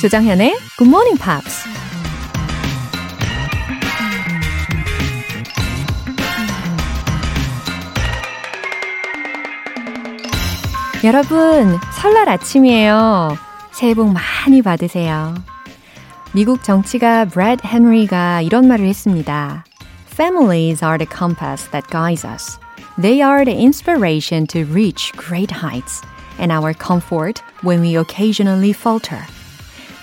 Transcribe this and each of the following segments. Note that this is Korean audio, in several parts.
조정현의 Good Morning Pops. 여러분, 설날 아침이에요. 새해 복 많이 받으세요. 미국 정치가 브래드 헨리가 이런 말을 했습니다. Families are the compass that guides us. They are the inspiration to reach great heights and our comfort when we occasionally falter.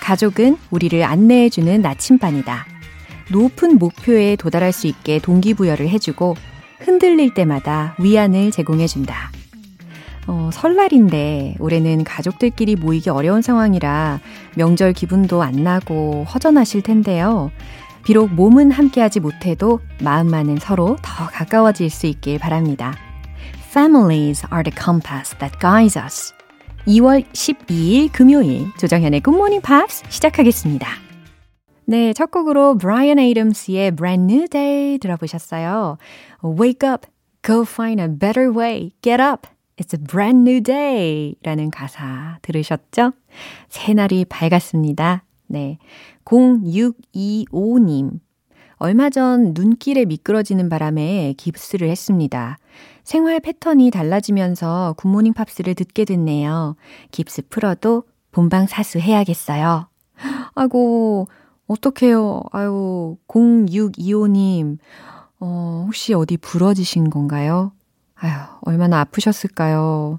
가족은 우리를 안내해주는 나침반이다. 높은 목표에 도달할 수 있게 동기부여를 해주고 흔들릴 때마다 위안을 제공해준다. 어, 설날인데 올해는 가족들끼리 모이기 어려운 상황이라 명절 기분도 안 나고 허전하실 텐데요. 비록 몸은 함께하지 못해도 마음만은 서로 더 가까워질 수 있길 바랍니다. Families are the compass that guides us. 2월 12일 금요일 조정현의 Morning Pops 시작하겠습니다. 네, 첫 곡으로 브라이언 에이덤스의 Brand New Day 들어보셨어요. Wake up, go find a better way, get up. It's a brand new day 라는 가사 들으셨죠? 새날이 밝았습니다. 네. 0625님. 얼마 전 눈길에 미끄러지는 바람에 깁스를 했습니다. 생활 패턴이 달라지면서 굿모닝 팝스를 듣게 됐네요. 깁스 풀어도 본방 사수 해야겠어요. 아이고, 어떡해요. 아유, 0625님. 어, 혹시 어디 부러지신 건가요? 아휴, 얼마나 아프셨을까요?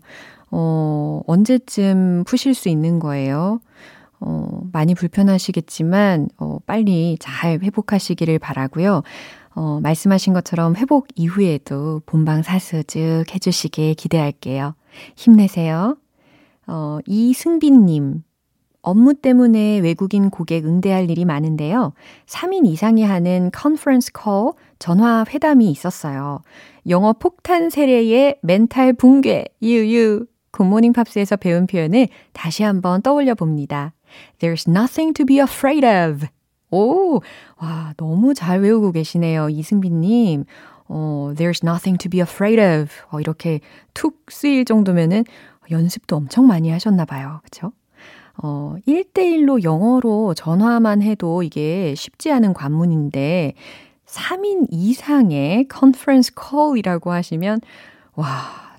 어, 언제쯤 푸실 수 있는 거예요? 어, 많이 불편하시겠지만, 어, 빨리 잘 회복하시기를 바라고요. 어, 말씀하신 것처럼 회복 이후에도 본방 사수 쭉 해주시길 기대할게요. 힘내세요. 어, 이승빈님. 업무 때문에 외국인 고객 응대할 일이 많은데요. 3인 이상이 하는 컨퍼런스 콜 전화 회담이 있었어요. 영어 폭탄 세례의 멘탈 붕괴, 유유. 굿모닝 팝스에서 배운 표현을 다시 한번 떠올려 봅니다. There's nothing to be afraid of. 오, 와, 너무 잘 외우고 계시네요. 이승빈님. 어, there's nothing to be afraid of. 어, 이렇게 툭 쓰일 정도면은 연습도 엄청 많이 하셨나 봐요. 그쵸? 어, 1대1로 영어로 전화만 해도 이게 쉽지 않은 관문인데, 3인 이상의 conference call이라고 하시면, 와,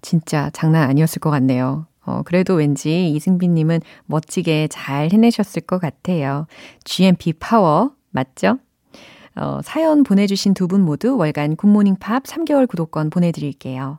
진짜 장난 아니었을 것 같네요. 어, 그래도 왠지 이승빈님은 멋지게 잘 해내셨을 것 같아요. GMP 파워, 맞죠? 어, 사연 보내주신 두 분 모두 월간 굿모닝 팝 3개월 구독권 보내드릴게요.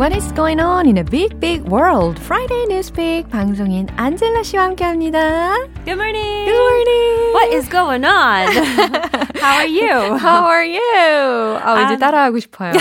What is going on in a big, big world? Friday Newspeak 방송인 안젤라 씨와 함께합니다. Good morning. Good morning. What is going on? How are you? How are you? 아, 아, 따라하고 싶어요.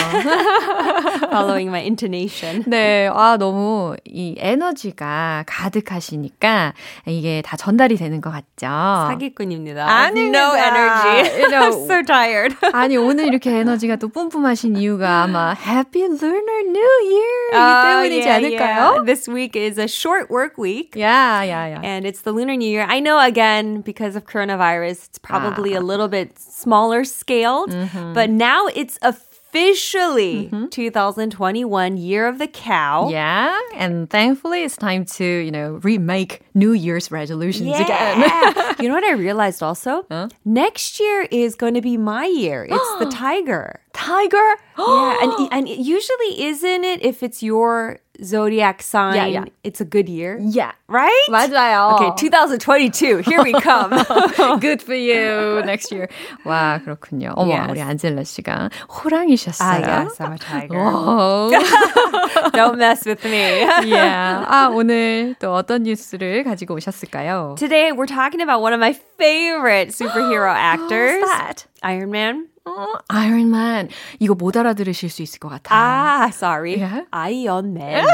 Following my intonation. 네, 아, 너무 이 에너지가 가득하시니까 이게 다 전달이 되는 것 같죠? 사기꾼입니다. 아닙니다. No energy. You know, I'm so tired. 아니, 오늘 이렇게 에너지가 또 뿜뿜하신 이유가 아마 Happy Lunar New Year year. Uh, yeah, yeah. This week is a short work week. Yeah, yeah, yeah. And it's the Lunar New Year. I know, again, because of coronavirus, it's probably ah. a little bit smaller scaled, mm-hmm. but now it's a officially mm-hmm. 2021 Year of the Cow. Yeah, and thankfully it's time to, you know, remake New Year's resolutions again. You know what I realized also? Next year is going to be my year. It's the tiger. Tiger? yeah, and and it usually isn't it if it's your zodiac sign, Yeah, yeah. it's a good year, yeah. right? 맞아요. Okay, 2022. Here we come. Good for you next year. 와, 그렇군요. 어머, Yes. 우리 안젤라 씨가 호랑이셨어요. Ah, yes, I'm a tiger. 오. Don't mess with me. yeah. 아, 오늘 또 어떤 뉴스를 가지고 오셨을까요? Today we're talking about one of my favorite superhero actors, Who's that? Iron Man. 어, Iron Man. 이거 못 알아들으실 수 있을 것 같아요. Ah, sorry. Yeah? Iron Man.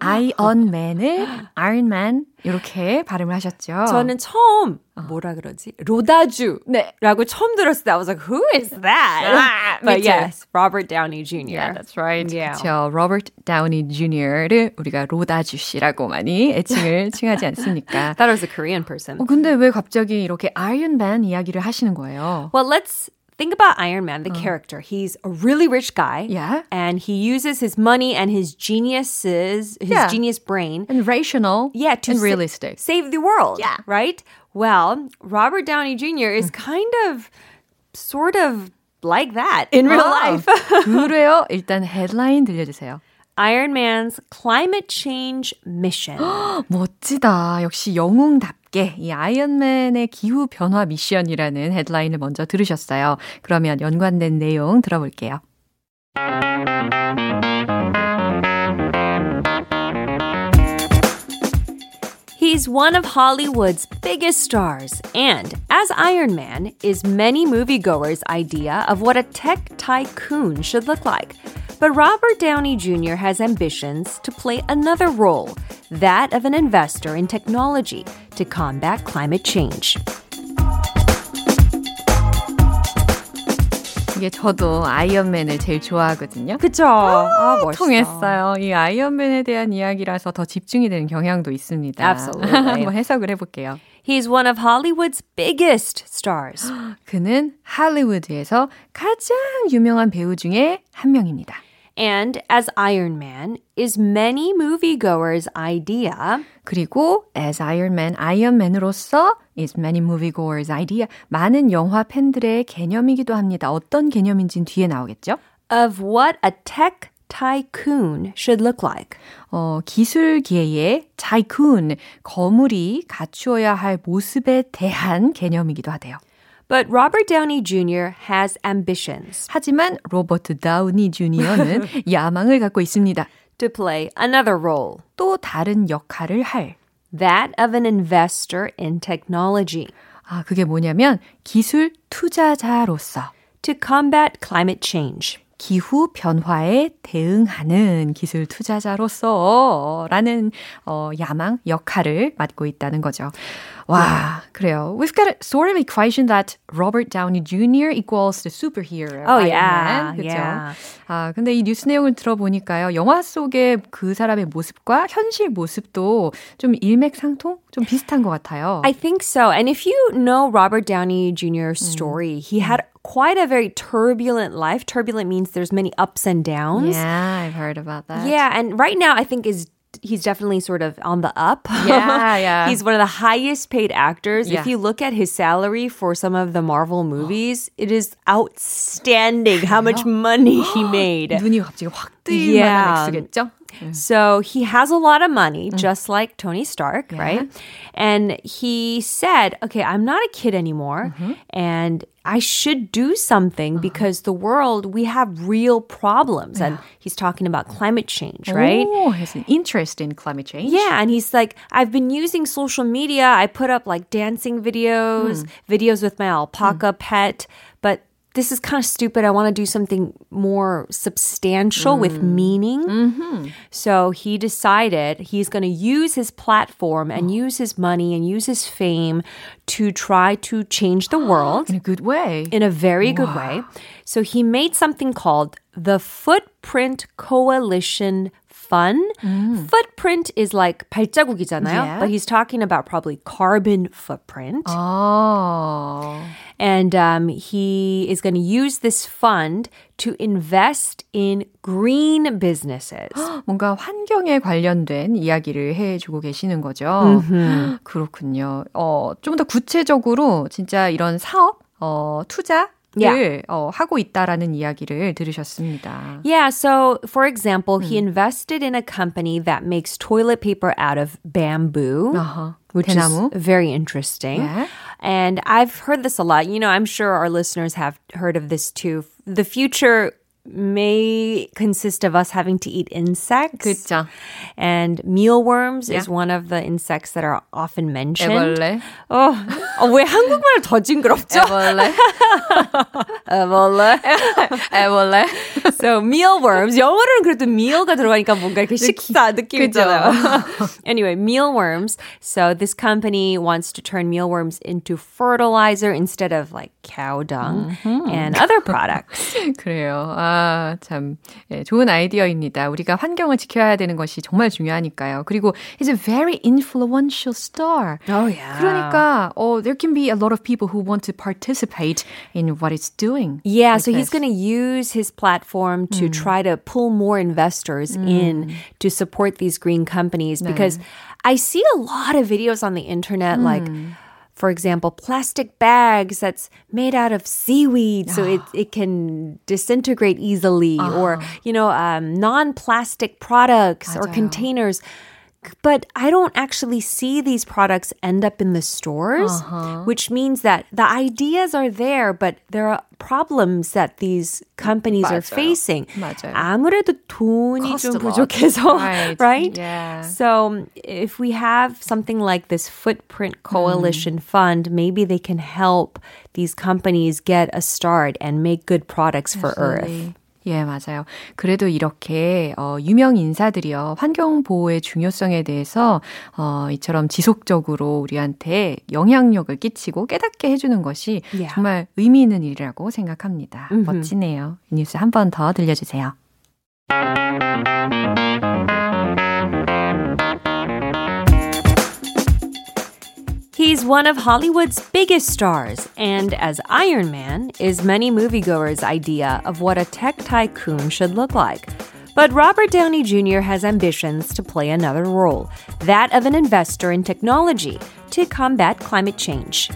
Iron Man을 Iron Man 이렇게 발음을 하셨죠. 저는 처음 뭐라 그러지? 로다주라고 네. 처음 들었을 때 I was like, who is that? Ah, But yes, Robert Downey Jr. Yeah, that's right. Yeah. 그렇죠. 로버트 다우니 주니어를 우리가 로다주 씨라고 많이 애칭을 칭하지 않습니까? It was a Korean person. 어, 근데 왜 갑자기 이렇게 아이언맨 이야기를 하시는 거예요? Well, let's think about Iron Man, the character. He's a really rich guy. Yeah. And he uses his money and his geniuses, his Yeah. genius brain. And rational Yeah, to and sa- realistic. save the world. Yeah. Right? Well, Robert Downey Jr. is kind of, sort of like that in real 아, life. 그래요? 일단 헤드라인 들려주세요. Iron Man's climate change mission. 멋지다. 역시 영웅답 게이 아이언맨의 기후 변화 미션이라는 헤드라인을 먼저 들으셨어요. 그러면 연관된 내용 들어볼게요. He's one of Hollywood's biggest stars, and as Iron Man, is many moviegoers' idea of what a tech tycoon should look like. But Robert Downey Jr. has ambitions to play another role, that of an investor in technology to combat climate change. 이게 저도 아이언맨을 제일 좋아하거든요. 그쵸? 아, 멋있어. 통했어요. 이 아이언맨에 대한 이야기라서 더 집중이 되는 경향도 있습니다. Absolutely. 한번 해석을 해볼게요. He's one of Hollywood's biggest stars. 그는 할리우드에서 가장 유명한 배우 중에 한 명입니다. And as Iron Man, is many moviegoers' idea 그리고 as Iron Man, 아이언맨으로서 is many moviegoers idea. 많은 영화 팬들의 개념이기도 합니다. 어떤 개념인지는 뒤에 나오겠죠? of what a tech tycoon should look like. 어, 기술계의 타이쿤, 거물이 갖추어야 할 모습에 대한 개념이기도 하대요. But Robert Downey Jr. has ambitions 하지만 로버트 다우니 주니어는 야망을 갖고 있습니다. to play another role, 또 다른 역할을 할. that of an investor in technology, 아, 그게 뭐냐면 기술 투자자로서 to combat climate change. 기후 변화에 대응하는 기술 투자자로서 라는 어, 야망 역할을 맡고 있다는 거죠. 와, 그래요. We've got a sort of equation that Robert Downey Jr. equals the superhero. Oh, Iron yeah, Man. 그죠? yeah. 아, 근데 이 뉴스 내용을 들어보니까요. 영화 속의 그 사람의 모습과 현실 모습도 좀 일맥상통? 좀 비슷한 것 같아요. I think so. And if you know Robert Downey Jr.'s story, he had quite a very turbulent life. Turbulent means there's many ups and downs. yeah, I've heard about that. Yeah, and right now I think is he's definitely sort of on the up. Yeah, yeah. he's one of the highest paid actors. Yeah. If you look at his salary for some of the Marvel movies, it is outstanding how much money he made. 눈이 갑자기 확 뜨일 Yeah. 만한 액수겠죠? Mm. So he has a lot of money, mm. just like Tony Stark, right? And he said, okay, I'm not a kid anymore. Mm-hmm. And I should do something uh-huh. because the world, we have real problems. And he's talking about climate change, right? Oh, has an interest in climate change. Yeah, and he's like, I've been using social media. I put up like dancing videos, hmm. videos with my alpaca hmm. pet, but this is kind of stupid. I want to do something more substantial with mm. meaning. Mm-hmm. So he decided he's going to use his platform and use his money and use his fame to try to change the world In a good way. in a very good way. So he made something called the Footprint Coalition Fund. Footprint is like 발자국이잖아요, Yeah. but he's talking about probably carbon footprint. Oh. And um, he is going to use this fund to invest in green businesses. 뭔가 환경에 관련된 이야기를 해주고 계시는 거죠. 그렇군요. 어, 좀 더 구체적으로 진짜 이런 사업, 어, 투자를 Yeah. 어, 하고 있다라는 이야기를 들으셨습니다. Yeah, so for example, he invested in a company that makes toilet paper out of bamboo. 아하. which 대나무? is very interesting. Yeah. And I've heard this a lot. You know, I'm sure our listeners have heard of this too. The future may consist of us having to eat insects. 그렇죠. And mealworms is Yeah. one of the insects that are often mentioned. 애벌레. 어, 어, 왜 한국말 더 징그럽죠? 애벌레. 에볼레. 에볼레. so mealworms. 영어로는 그래도 meal가 들어가니까 뭔가 이렇게 식사 느낌 있잖아요. anyway, mealworms. So this company wants to turn mealworms into fertilizer instead of like cow dung mm-hmm. and other products. 그래요. 아, 참 예, 좋은 아이디어입니다. 우리가 환경을 지켜야 되는 것이 정말 중요하니까요. 그리고 he's a very influential star. Oh yeah. 그러니까 oh, there can be a lot of people who want to participate in what it's doing. Yeah, like so this. he's going to use his platform to mm. try to pull more investors mm. in to support these green companies 네. because I see a lot of videos on the internet mm. like for example, plastic bags that's made out of seaweed so it, it can disintegrate easily, uh-huh. or, you know, um, non plastic products 맞아요. or containers but I don't actually see these products end up in the stores, uh-huh. which means that the ideas are there, but there are problems that these companies 맞아요. are facing. 맞아요. 아무래도 돈이 좀 부족해서, right? right? Yeah. So if we have something like this footprint coalition mm. fund, maybe they can help these companies get a start and make good products for Absolutely. Earth. 예, 맞아요. 그래도 이렇게 어, 유명 인사들이요 환경 보호의 중요성에 대해서 어, 이처럼 지속적으로 우리한테 영향력을 끼치고 깨닫게 해 주는 것이 yeah. 정말 의미 있는 일이라고 생각합니다. Mm-hmm. 멋지네요. 이 뉴스 한 번 더 들려 주세요. He's one of Hollywood's biggest stars, and as Iron Man, is many moviegoers' idea of what a tech tycoon should look like. But Robert Downey Jr. has ambitions to play another role that of an investor in technology to combat climate change.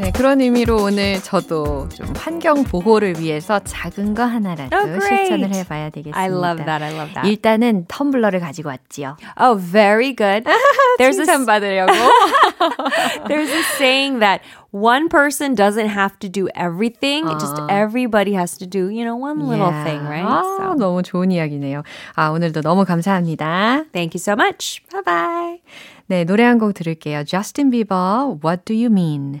네, 그런 의미로 오늘 저도 좀 환경 보호를 위해서 작은 거 하나라도 oh, 실천을 해봐야 되겠습니다. I love that. I love that. 일단은 텀블러를 가지고 왔지요. Oh, very good. There's 칭찬 a, 받으려고. There's a saying that one person doesn't have to do everything. Uh. Just everybody has to do, you know, one little yeah. thing, right? 아, so. 너무 좋은 이야기네요. 아, 오늘도 너무 감사합니다. Thank you so much. Bye bye. 네, 노래 한 곡 들을게요. Justin Bieber, What Do You Mean?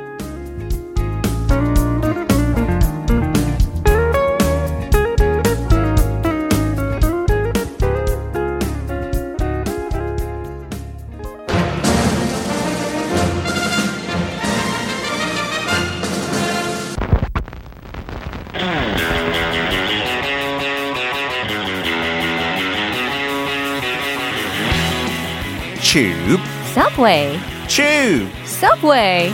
Tube. Subway. Tube. Subway.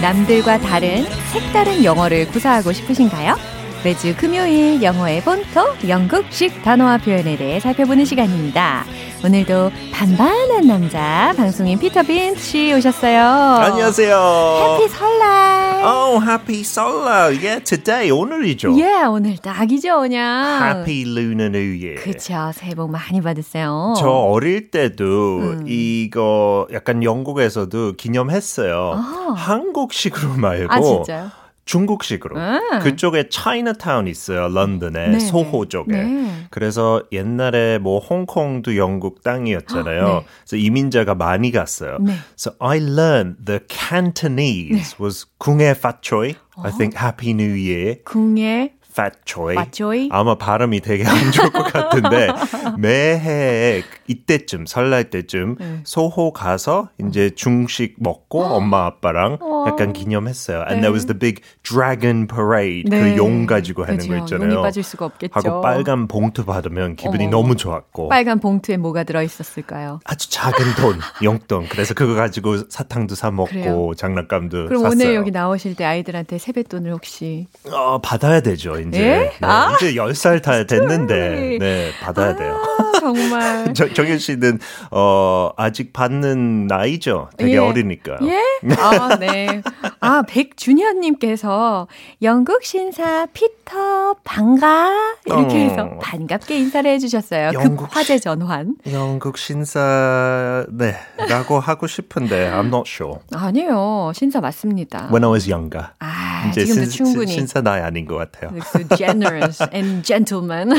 남들과 다른 색다른 영어를 구사하고 싶으신가요? 매주 금요일 영어의 본토 영국식 단어와 표현에 대해 살펴보는 시간입니다. 오늘도 반반한 남자 방송인 피터 빈 씨 오셨어요. 안녕하세요. 해피 설날. Oh, happy 설날. Yeah, today 오늘이죠. Yeah, 오늘 딱이죠, 그냥. Happy Lunar New Year. 그렇죠. 새해 복 많이 받으세요. 저 어릴 때도 음. 이거 약간 영국에서도 기념했어요. 아. 한국식으로 말고. 아, 진짜요? 중국식으로. 아. 그쪽에 차이나타운 있어요. 런던에 네, 소호 쪽에. 네. 그래서 옛날에 뭐 홍콩도 영국 땅이었잖아요. 네. 그래서 이민자가 많이 갔어요. 네. So I learned the Cantonese was 궁예 파초이. I think Happy New Year. 궁예 fat choy. fat choy. 아마 발음이 되게 안 좋을 것 같은데 매해 이때쯤 설날 때쯤 네. 소호 가서 이제 중식 먹고 엄마 아빠랑 약간 기념했어요. And there was the big dragon parade. 네. 그용 가지고 하는 그죠. 거 있잖아요. 용이 빠질 수가 없겠죠. 하고 빨간 봉투 받으면 기분이 어머. 너무 좋았고. 빨간 봉투에 뭐가 들어 있었을까요? 아주 작은 돈, 용돈. 그래서 그거 가지고 사탕도 사 먹고 그래요. 장난감도 그럼 샀어요. 오늘 여기 나오실 때 아이들한테 세뱃돈을 혹시 어, 받아야 되죠. 이제. 예? 네, 아? 이제 10살 다 됐는데. 네, 받아야 돼요. 아, 정말. 정, 정현 씨는, 어, 아직 받는 나이죠? 되게 예. 어리니까. 예? 아, 네. 아, 백준현님께서 영국 신사 피터 반가 이렇게 어. 해서 반갑게 인사를 해주셨어요. 영국 급 화제 전환. 영국 신사, 네, 라고 하고 싶은데, I'm not sure. 아니에요, 신사 맞습니다. When I was younger. 아, 이제 지금도 신, 충분히. 신사 나이 아닌 것 같아요. So generous and gentleman.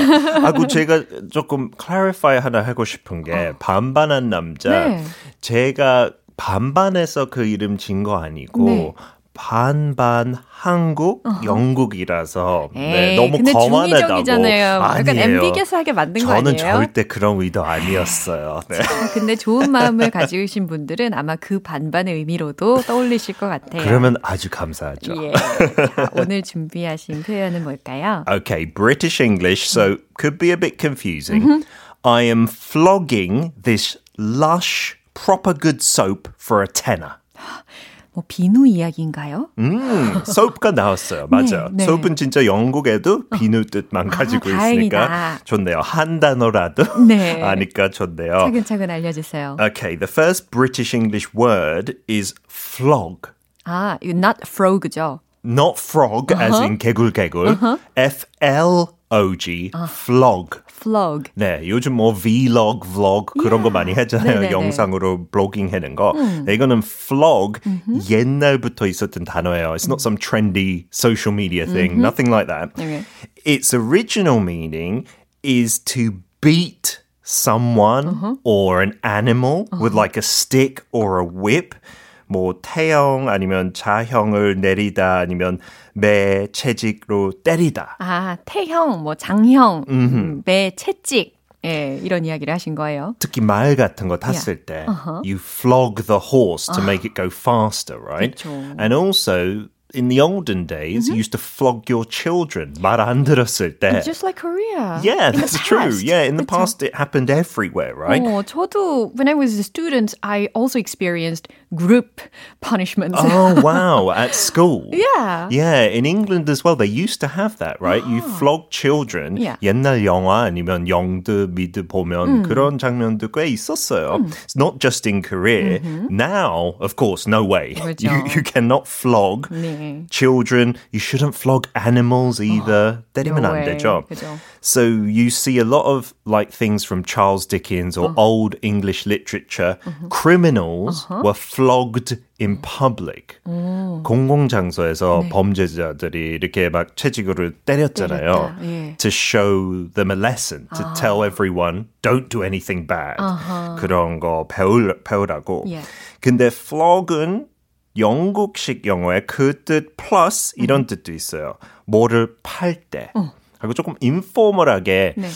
하고 제가 조금 clarify 하나 하고 싶은 게 반반한 남자. 네. 제가 반반해서 그 이름 진 거 아니고 네. 반반 한국 영국이라서 네, 에이, 너무 거만하다고. 중의적이잖아요. 약간 아니에요. 엠비게스하게 만든 거 저는 아니에요? 절대 그런 의도 아니었어요. 네. 아, 근데 좋은 마음을 가지신 분들은 아마 그 반반의 의미로도 떠올리실 것 같아요. 그러면 아주 감사하죠. 예. 자, 오늘 준비하신 표현은 뭘까요? Okay, British English, so could be a bit confusing. I am flogging this lush, proper good soap for a tenner. 뭐 비누 이야기인가요? 음, soap가 나왔어요. 맞아요. 네. soap은 진짜 영국에도 비누 뜻만 가지고 있으니까 다행이다. 좋네요. 한 단어라도 네. 아니까 좋네요. 차근차근 알려주세요. Okay, the first British English word is flog. 아, not frog죠? Not frog as in 개굴개굴. F L O G. flog. flog. 네, 요즘 뭐 vlog, vlog 그런 거 많이 하잖아요. 네네네. 영상으로 블로깅 하는 거. 네, 이거는 vlog 옛날부터 있었던 단어예요. It's not some trendy social media thing. Nothing like that. Okay. Its original meaning is to beat someone or an animal with like a stick or a whip. 뭐 태형 아니면 자형을 내리다 아니면 매 채직으로 때리다. 아, 태형, 뭐 장형, 음, 매 채찍. 예, 이런 이야기를 하신 거예요. 특히 말 같은 거 탔을 때 you flog the horse to make it go faster, right? 그쵸. And also in the olden days you used to flog your children 말 안 들었을 때. Just like Korea. Yeah, in the that's true. past. Yeah, in the 그쵸? past it happened everywhere, right? 어, 저도 when I was a student, I also experienced group punishments. Oh wow, at school. yeah. Yeah, in England as well, they used to have that, right? You flog children. Yeah. 옛날 영화 아니면 영드 미드 보면 그런 장면도 꽤 있었어요. It's not just in Korea. Now, of course, no way. 그렇죠. You, you cannot flog 네. children. You shouldn't flog animals either. 때리면 no 안 way. 되죠. 그죠. So you see a lot of like things from Charles Dickens or old English literature. Criminals were flogged in public. 공공장소에서 범죄자들이 이렇게 막 채찍으로 때렸잖아요. 때렸다, 예. To show them a lesson, to tell everyone don't do anything bad. 그런 거 배울, 배우라고. 예. 근데 flog은 영국식 영어에 그뜻 플러스 이런 뜻도 있어요. 뭐를 팔 때. 하고 조금 인포멀하게 네.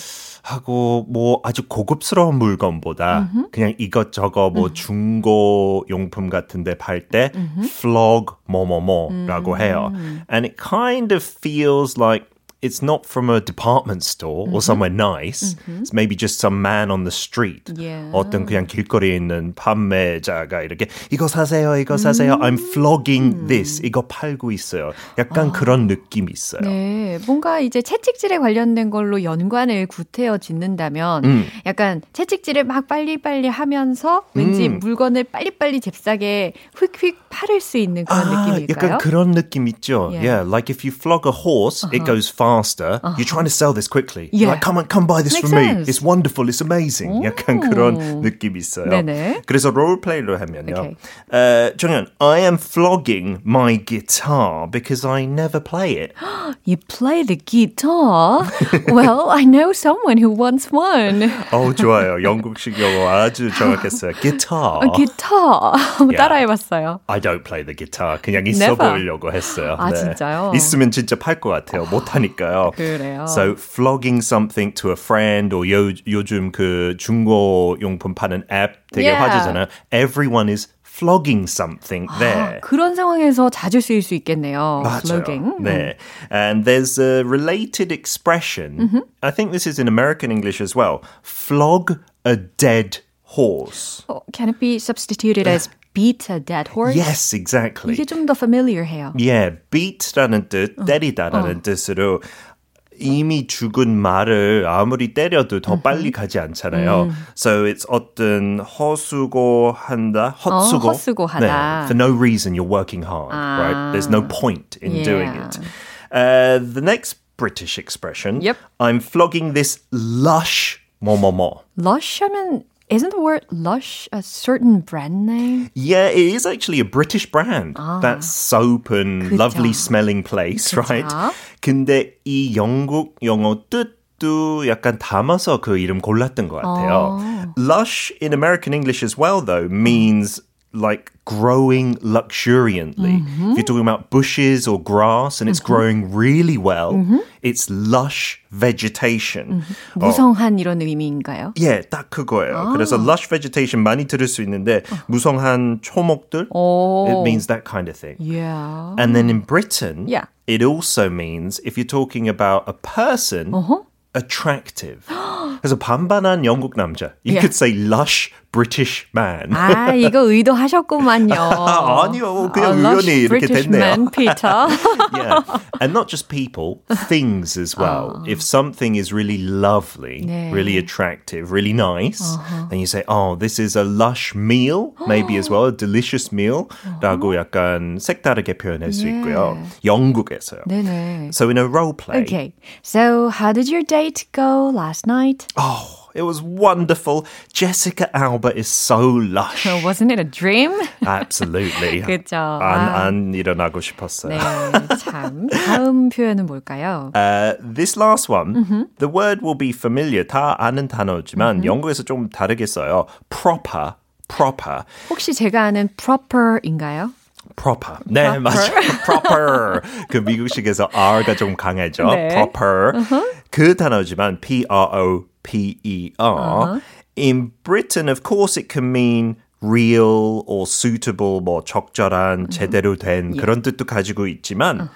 하고 뭐 아주 고급스러운 물건보다 그냥 이것저것 뭐 중고 용품 같은데 팔때 flog 뭐뭐뭐라고 해요. And it kind of feels like it's not from a department store or somewhere nice. It's maybe just some man on the street. Yeah. 어떤 그냥 길거리에 있는 판매자가 이렇게 이거 사세요, 이거 사세요. I'm flogging this. 이거 팔고 있어요. 약간 그런 느낌이 있어요. 네, 뭔가 이제 채찍질에 관련된 걸로 연관을 구태여 짓는다면 음. 약간 채찍질을 막 빨리빨리 하면서 왠지 음. 물건을 빨리빨리 잽싸게 휙휙 팔을 수 있는 그런 아, 느낌일까요? 약간 그런 느낌 있죠. Yeah. Yeah. like if you flog a horse, it goes faster. You're trying to sell this quickly. You're Yeah. like, come on, come buy this Makes from sense. me. It's wonderful. It's amazing. 약간 그런 느낌이 있어요. 네네. 그래서 롤플레이로 하면요. Okay. 어, 정연, I am flogging my guitar because I never play it. You play the guitar? well, I know someone who wants one. 어 좋아요. 영국식 영어 아주 정확했어요. Guitar. A guitar. 한번 Yeah. 따라해봤어요. I don't play the guitar. 그냥 있어 Never. 보이려고 했어요. 아, 진짜요? 있으면 진짜 팔 것 같아요. 못 하니까 요. 그래요. So flogging something to a friend or 요, 요즘 그 중고 용품 파는 앱 되게 Yeah. 화제잖아요. Everyone is flogging something there. 아, 그런 상황에서 자주 쓰일 수 있겠네요. 맞아요. Flogging. 네. And there's a related expression. I think this is in American English as well. Flog a dead horse. Oh, can it be substituted as beat a dead horse? Yes, exactly. 이게 좀 더 familiar해요. Yeah, beat라는 뜻, 때리다라는 뜻으로 이미 죽은 말을 아무리 때려도 더 빨리 가지 않잖아요. So it's 어떤 허수고한다, 헛수고. 어, 헛수고하다. 네, for no reason you're working hard, right? There's no point in Yeah. doing it. Uh, the next British expression. Yep. I'm flogging this lush 뭐뭐뭐. Lush 하면 isn't the word lush a certain brand name? Yeah, it is actually a British brand. That soap and 그죠. lovely smelling place, right? 근데 이 영국 영어 뜻도 약간 담아서 그 이름 골랐던 것 같아요. Lush in American English as well, though, means like growing luxuriantly. If you're talking about bushes or grass and it's growing really well, it's lush vegetation. 어, 무성한 이런 의미인가요? 예, 딱 그거예요. 그래서 lush vegetation 많이 들을 수 있는데 무성한 초목들 오. it means that kind of thing. Yeah. And then in Britain, Yeah. it also means if you're talking about a person, attractive. 그래서 반반한 영국 남자. You Yeah. could say lush British man. 아, 이거 의도하셨구만요. 아니요, 그냥 A lush 우연히 이렇게 British 됐네요. man, Peter. yeah. And not just people, things as well. If something is really lovely, 네. really attractive, really nice, then you say, oh, this is a lush meal, maybe as well, a delicious meal. 라고 약간 색다르게 표현할 수 있고요. 영국에서요. 네네. So in a role play, Okay. So, how did your date go last night? oh, it was wonderful. Jessica Alba is so lush. So, wasn't it a dream? Absolutely. 그죠. 안, 아. 안 일어나고 싶었어요. 네, 참. 다음 표현은 뭘까요? Uh, this last one, the word will be familiar. 다 아는 단어지만 영국에서 좀 다르게 써요. proper, proper, 혹시 제가 아는 proper인가요? proper. 네, 맞아요. proper. 그 미국식에서 R가 좀 강하죠. 네. proper. 그 단어지만 P-R-O-P-E-R. In Britain, of course, it can mean real or suitable, 뭐 적절한, 제대로 된 그런 뜻도 가지고 있지만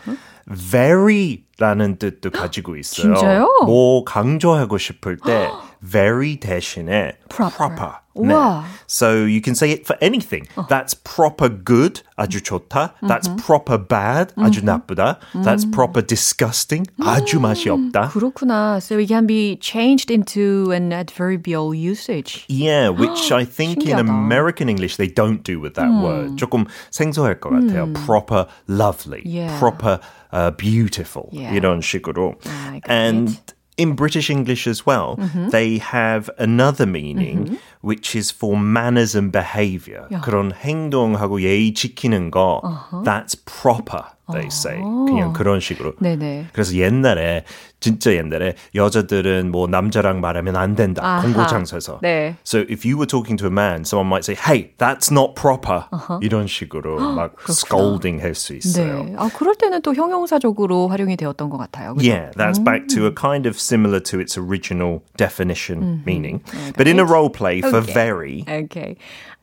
very라는 뜻도 가지고 있어요. 진짜요? 뭐 강조하고 싶을 때 very 대신에 Proper. 네. 우와. So you can say it for anything. That's proper good, 아주 좋다. That's proper bad, 아주 나쁘다. That's proper disgusting, 아주 맛이 없다. 그렇구나. So it can be changed into an adverbial usage. Yeah, which I think in 신기하다. American English they don't do with that word. 조금 생소할 것 같아요. Proper lovely, Yeah. proper uh, beautiful Yeah. 이런 식으로. I got and it. in British English as well, mm-hmm. they have another meaning mm-hmm which is for manners and behavior. 그런 행동하고 예의 지키는 거. That's proper, they say. 그냥 그런 식으로. 네네. 그래서 옛날에 진짜 옛날에 여자들은 뭐 남자랑 말하면 안 된다. 아하. 공고장소에서. 네. So if you were talking to a man, someone might say, "Hey, that's not proper." 이런 식으로 막 scolding 할 수 있어요. 네. 아, 그럴 때는 또 형용사적으로 활용이 되었던 것 같아요. 그죠? Yeah, that's back to a kind of similar to its original definition meaning. But in a role play for Okay. very, Okay.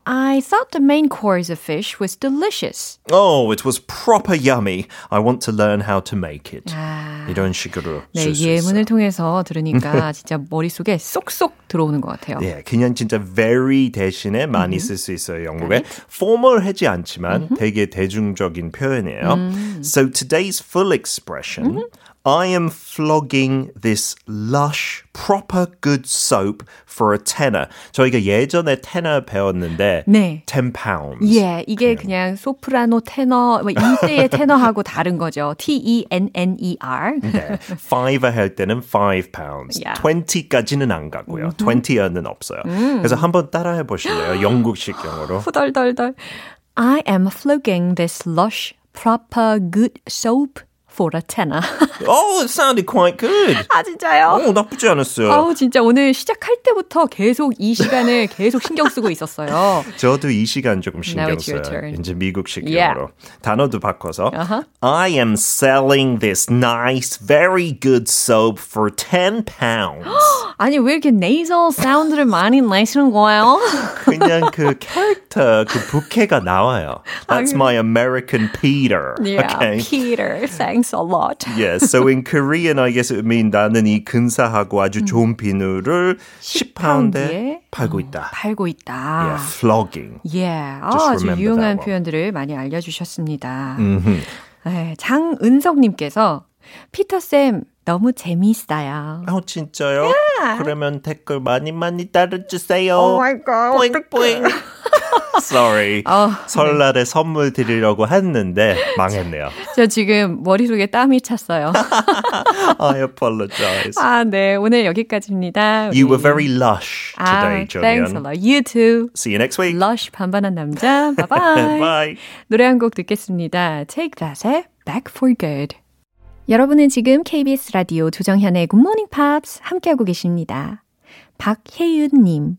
I thought the main course of fish was delicious. oh, it was proper yummy. I want to learn how to make it. 아. 이런 식으로 네, 쓸수 예문을 있어요. 통해서 들으니까 진짜 머릿속에 쏙쏙 들어오는 것 같아요. 예, 그냥 진짜 very 대신에 많이 쓸 수 있어요, 영국에. formal하지 않지만 되게 대중적인 표현이에요. So today's full expression, I am flogging this lush, proper good soap for a tenner. 저희가 예전에 tenner 배웠는데 네. 10 pounds. 예, 이게 그냥 소프라노, 테너, 뭐 이때의 테너하고 다른 거죠. T-E-N-N-E-R. 네, 5을 할 때는 5 pounds. Yeah. 20까지는 안 가고요. 20은 없어요. 그래서 한번 따라해 보실래요? 영국식 영어로. 후덜덜덜. I am flogging this lush, proper, good soap for tenner. Oh, it sounded quite good. 아, 진짜요? 어, 나쁘지 않았어요. 아우, 진짜 오늘 시작할 때부터 계속 이 시간을 계속 신경 쓰고 있었어요. 저도 이 시간 조금 신경 써요. 이제 미국식 Yeah. 영어로. 단어도 바꿔서. I am selling this nice, very good soap for 10 pounds. 아니, 왜 이렇게 nasal 사운드를 많이 내시는 거예요? 그냥 그 캐릭터, 그 부캐가 나와요. That's my American Peter. Yeah, Okay. Peter, thanks a lot. Yeah, so in Korean, I guess it would mean 나는 이 근사하고 아주 좋은 비누를 10파운드에 파운드에 팔고 있다. 팔고 있다. Yeah, flogging. Yeah. 아, 아주 유용한. 표현들을 많이 알려주셨습니다. 네, 장은석님께서 피터쌤, 너무 재미있어요. 아, 진짜요? Yeah. 그러면 댓글 많이 많이 달아주세요. Oh my god. 뿌잉 뿌잉. Sorry. 어, 설날에 선물 드리려고 했는데 망했네요. 저 지금 머릿속에 땀이 찼어요. I apologize. 아, 네. 오늘 여기까지입니다. You were 우리- very lush today, 아, thanks a Julian. lot. You too. See you next week. lush 반반한 남자. Bye bye. Bye. 노래 한 곡 듣겠습니다. Take That의 Back for Good. 여러분은 지금 KBS 라디오 조정현의 굿모닝 팝스 함께하고 계십니다. 박혜윤님.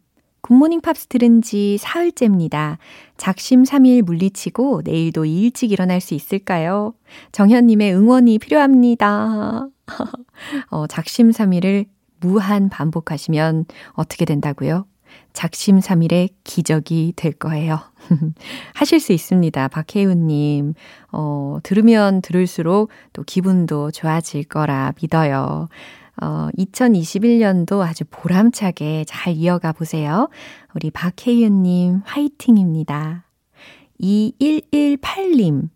굿모닝 팝스 들은 지 사흘째입니다. 작심 3일 물리치고 내일도 일찍 일어날 수 있을까요? 정현님의 응원이 필요합니다. 어, 작심 3일을 무한 반복하시면 어떻게 된다고요? 작심 3일의 기적이 될 거예요. 하실 수 있습니다. 박혜윤님. 어, 들으면 들을수록 또 기분도 좋아질 거라 믿어요. 어, 2021년도 아주 보람차게 잘 이어가 보세요. 우리 박혜윤님 화이팅입니다. 2118님.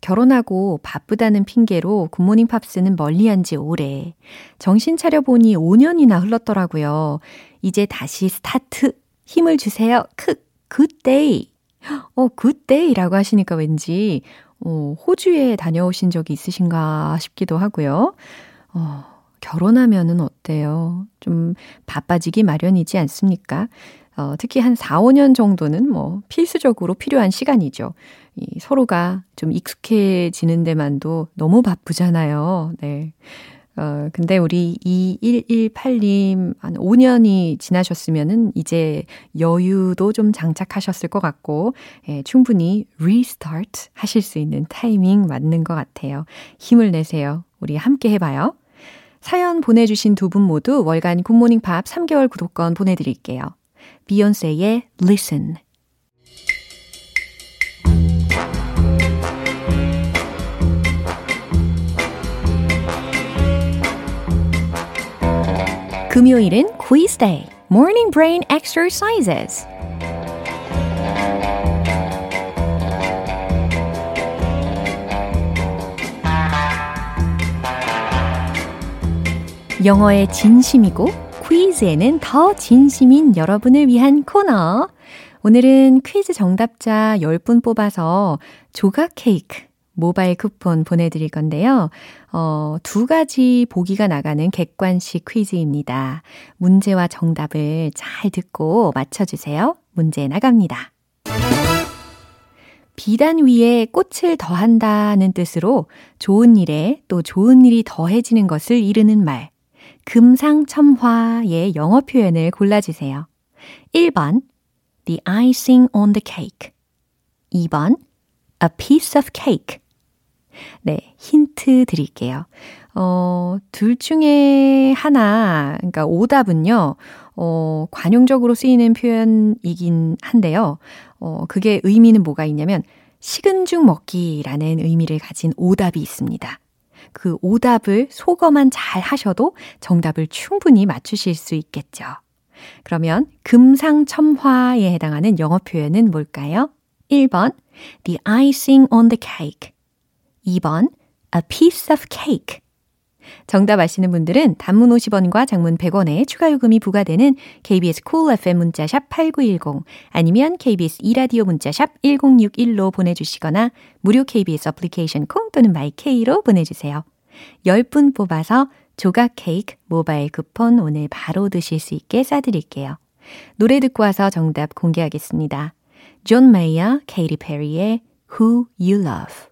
결혼하고 바쁘다는 핑계로 굿모닝 팝스는 멀리한 지 오래. 정신 차려보니 5년이나 흘렀더라고요. 이제 다시 스타트. 힘을 주세요. 크, G'day. 어, G'day라고 하시니까 왠지, 어, 호주에 다녀오신 적이 있으신가 싶기도 하고요. 어, 결혼하면은 어때요? 좀 바빠지기 마련이지 않습니까? 어, 특히 한 4, 5년 정도는 뭐 필수적으로 필요한 시간이죠. 이 서로가 좀 익숙해지는 데만도 너무 바쁘잖아요. 네. 어, 근데 우리 2118님 한 5년이 지나셨으면은 이제 여유도 좀 장착하셨을 것 같고, 예, 충분히 restart 하실 수 있는 타이밍 맞는 것 같아요. 힘을 내세요. 우리 함께 해봐요. 사연 보내주신 두 분 모두 월간 굿모닝 팝 3개월 구독권 보내드릴게요. 비욘세의 Listen. 금요일은 quiz day, morning brain exercises. 영어의 진심이고 퀴즈에는 더 진심인 여러분을 위한 코너. 오늘은 퀴즈 정답자 10분 뽑아서 조각 케이크 모바일 쿠폰 보내드릴 건데요. 어, 두 가지 보기가 나가는 객관식 퀴즈입니다. 문제와 정답을 잘 듣고 맞춰주세요. 문제 나갑니다. 비단 위에 꽃을 더한다는 뜻으로 좋은 일에 또 좋은 일이 더해지는 것을 이르는 말. 금상첨화의 영어 표현을 골라주세요. 1번, the icing on the cake. 2번, a piece of cake. 네, 힌트 드릴게요. 어, 둘 중에 하나, 그러니까 오답은요, 어, 관용적으로 쓰이는 표현이긴 한데요. 어, 그게 의미는 뭐가 있냐면, 식은 죽 먹기라는 의미를 가진 오답이 있습니다. 그 오답을 속어만 잘 하셔도 정답을 충분히 맞추실 수 있겠죠. 그러면 금상첨화에 해당하는 영어 표현은 뭘까요? 1번, the icing on the cake. 2번, a piece of cake. 정답 아시는 분들은 단문 50원과 장문 100원에 추가 요금이 부과되는 KBS cool FM 문자샵 8910 아니면 KBS 이라디오 문자샵 1061로 보내주시거나 무료 KBS 애플리케이션 콩 또는 마이케이로 보내주세요. 10분 뽑아서 조각 케이크 모바일 쿠폰 오늘 바로 드실 수 있게 싸드릴게요. 노래 듣고 와서 정답 공개하겠습니다. 존 메이어, 케이티 페리의 Who You Love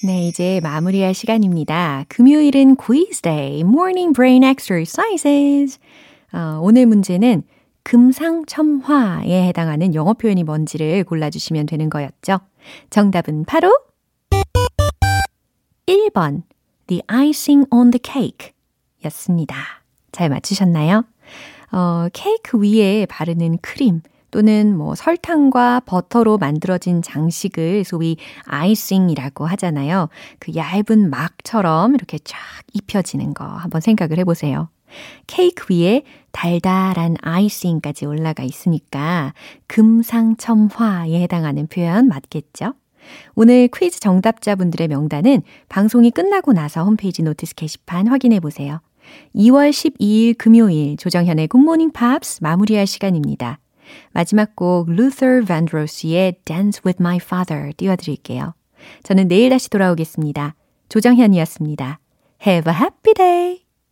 네, 이제 마무리할 시간입니다. 금요일은 quiz day, morning brain exercises. 어, 오늘 문제는 금상첨화에 해당하는 영어 표현이 뭔지를 골라주시면 되는 거였죠. 정답은 바로 1번, the icing on the cake 였습니다. 잘 맞추셨나요? 어, 케이크 위에 바르는 크림 또는 뭐 설탕과 버터로 만들어진 장식을 소위 아이싱이라고 하잖아요. 그 얇은 막처럼 이렇게 쫙 입혀지는 거 한번 생각을 해보세요. 케이크 위에 달달한 icing까지 올라가 있으니까 금상첨화에 해당하는 표현 맞겠죠? 오늘 퀴즈 정답자분들의 명단은 방송이 끝나고 나서 홈페이지 notice 게시판 확인해 보세요. 2월 12일 금요일 조정현의 굿모닝 팝스 마무리할 시간입니다. 마지막 곡 루터 반드로스의 Dance with My Father 띄워드릴게요. 저는 내일 다시 돌아오겠습니다. 조정현이었습니다. Have a happy day!